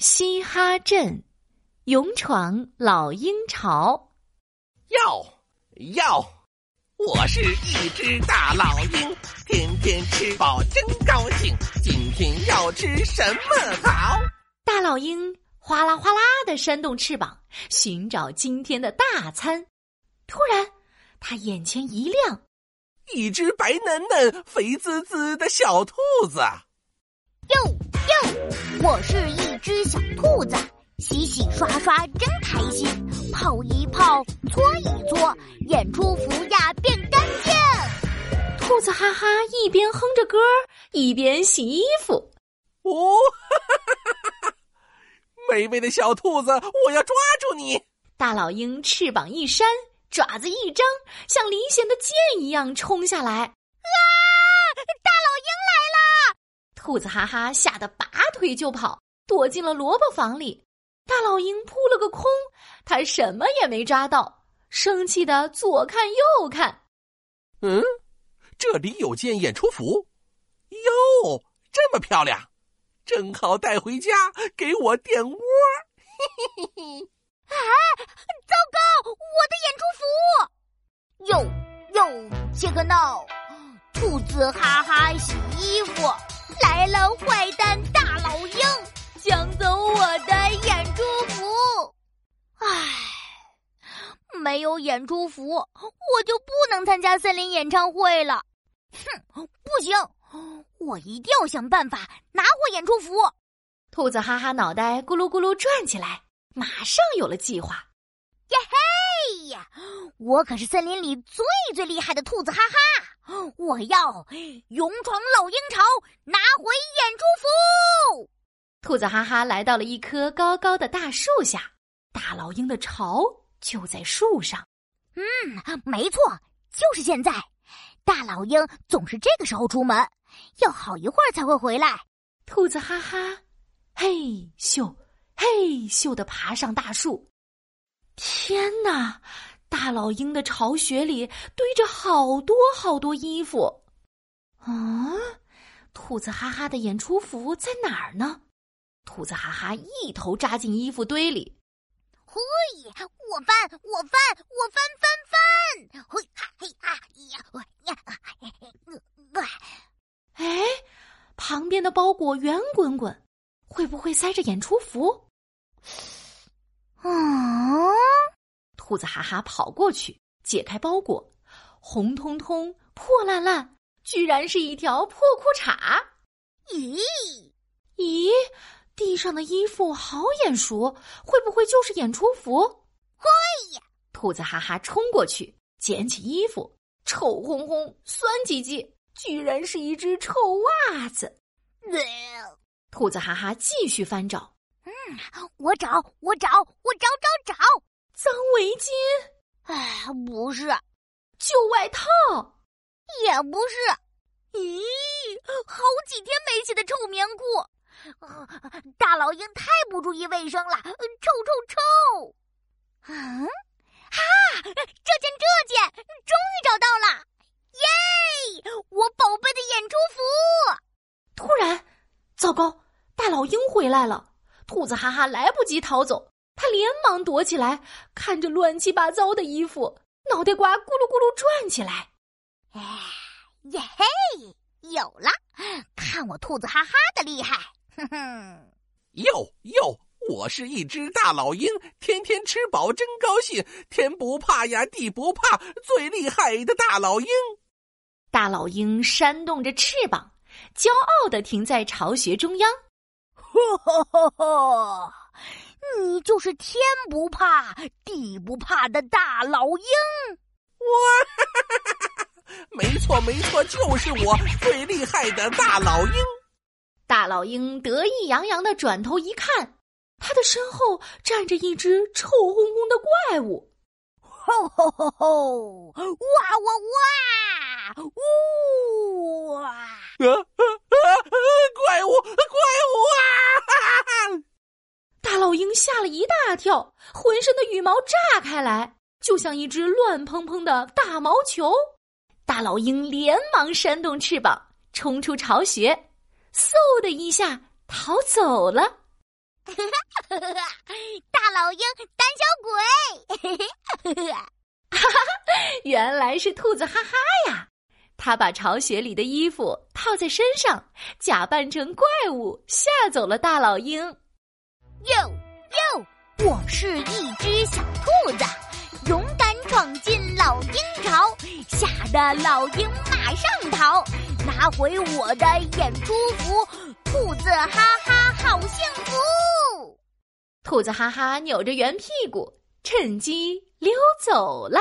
嘻哈镇，勇闯老鹰巢。要要，我是一只大老鹰，天天吃饱真高兴。今天要吃什么好？大老鹰哗啦哗啦的扇动翅膀，寻找今天的大餐。突然，他眼前一亮，一只白嫩嫩、肥滋滋的小兔子。哟哟，我是一只小兔子，洗洗刷刷真开心，泡一泡，搓一搓，演出服呀变干净。兔子哈哈一边哼着歌一边洗衣服。哦，美味的小兔子，我要抓住你！大老鹰翅膀一扇，爪子一张，像离弦的箭一样冲下来。啊！兔子哈哈吓得拔腿就跑，躲进了萝卜房里。大老鹰扑了个空，它什么也没抓到，生气的左看右看。嗯，这里有件演出服，哟，这么漂亮，正好带回家给我垫窝。嘿嘿嘿嘿！哎，糟糕，我的演出服！哟哟，切克闹，兔子哈哈洗衣服。来了，坏蛋大老鹰，抢走我的演出服！唉，没有演出服，我就不能参加森林演唱会了。哼，不行，我一定要想办法拿回演出服。兔子哈哈脑袋咕噜咕噜转起来，马上有了计划。耶嘿呀！我可是森林里最最厉害的兔子哈哈！我要勇闯老鹰巢，拿回演出服。兔子哈哈来到了一棵高高的大树下，大老鹰的巢就在树上。嗯，没错，就是现在。大老鹰总是这个时候出门，要好一会儿才会回来。兔子哈哈，嘿咻嘿咻的爬上大树。天哪！大老鹰的巢穴里堆着好多好多衣服，啊！兔子哈哈的演出服在哪儿呢？兔子哈哈一头扎进衣服堆里，嘿，我翻，我翻，我翻翻翻，嘿哈嘿啊呀，我呀，哎，旁边的包裹圆滚滚，会不会塞着演出服？啊！兔子哈哈跑过去，解开包裹，红彤彤、破烂烂，居然是一条破裤衩。咦咦，地上的衣服好眼熟，会不会就是演出服？嘿呀！兔子哈哈冲过去捡起衣服，臭烘烘、酸唧唧，居然是一只臭袜子。兔子哈哈继续翻找，嗯，我找，我找，我找找找。脏围巾，哎，不是；旧外套，也不是。咦，好几天没洗的臭棉裤，大老鹰太不注意卫生了，臭臭臭！嗯，哈，这件这件，终于找到了！耶，我宝贝的演出服！突然，糟糕，大老鹰回来了！兔子哈哈来不及逃走。他连忙躲起来，看着乱七八糟的衣服，脑袋瓜咕噜咕噜转起来。哎，耶嘿，有了！看我兔子哈哈的厉害！哼哼，哟哟，我是一只大老鹰，天天吃饱真高兴，天不怕呀地不怕，最厉害的大老鹰。大老鹰扇动着翅膀，骄傲的停在巢穴中央。呵呵呵。你就是天不怕地不怕的大老鹰，哇！没错没错，就是我最厉害的大老鹰。大老鹰得意洋洋的转头一看，他的身后站着一只臭烘烘的怪物。吼吼吼吼！哇哇哇！呜哇！啊啊啊！怪物！怪物啊！吓了一大跳，浑身的羽毛炸开来，就像一只乱蓬蓬的大毛球。大老鹰连忙扇动翅膀，冲出巢穴，嗖的一下逃走了。大老鹰，胆小鬼！原来是兔子哈哈呀！他把巢穴里的衣服套在身上，假扮成怪物，吓走了大老鹰。哟哟，我是一只小兔子，勇敢闯进老鹰巢，吓得老鹰马上逃，拿回我的演出服，兔子哈哈好幸福。兔子哈哈扭着圆屁股，趁机溜走了。